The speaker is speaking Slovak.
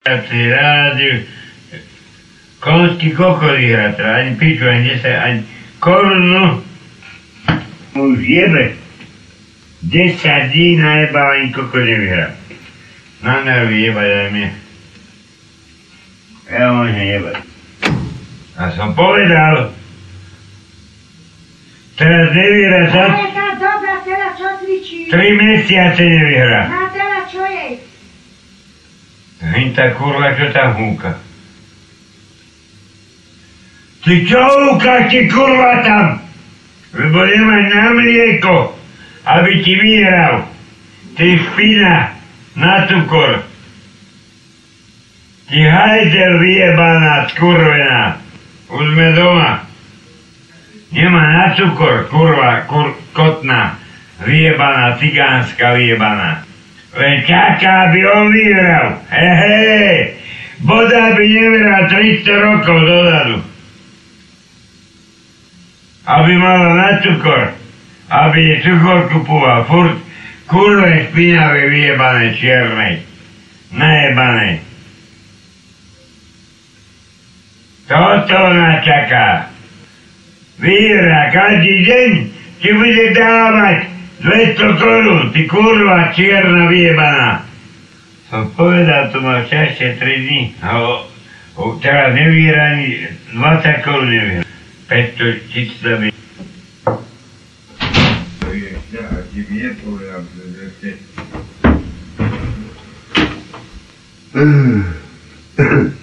Ty rádiu, konský koko vyhrá, teda ani piču, ani 10, ani korunu. Už jebe. 10 dní najebal, ani koko nevyhrá. Na nervy jebať aj mne. Ja môžem jebať. A som povedal, teraz nevyhrá sa, Ale tá dobrá, teraz čo cvičí? 3 mesiace nevyhrá. A teraz čo je? Hyn tá kurva, čo tam húka. Ty čo húkaš, ty kurva tam? Lebo nemáš na mlieko, aby ti vyhral. Ty špina na cukor. Ty hajzel vyjebaná, skurvená. Už sme doma. Nemá na cukor, kurva, kur, kotná. Vyjebaná, cigánska vyjebaná. Len čaká, aby on vyhral. Hehe, boda by nevyhral 300 rokov dozadu. Aby mala na cukor. Aby cukor kupoval. Furt kurve špinavé vyjebané čiernej. Najebané. Toto ona čaká. Vyhra každý deň ti bude dávať 200 korún, ty kurva čierna vyjebaná. Som povedal, to má čašte 3 dní. A o, o, teraz nevyhra ani 20 korún nevyhra. 500 tisíc by... Ja